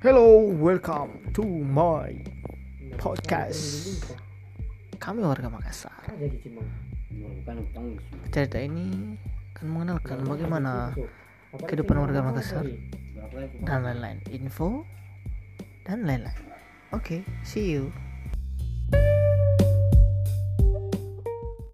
Hello, welcome to my podcast. Kami warga Makassar. Cerita ini akan mengenalkan bagaimana kehidupan warga Makassar dan lain-lain, info dan lain-lain. Oke, see you.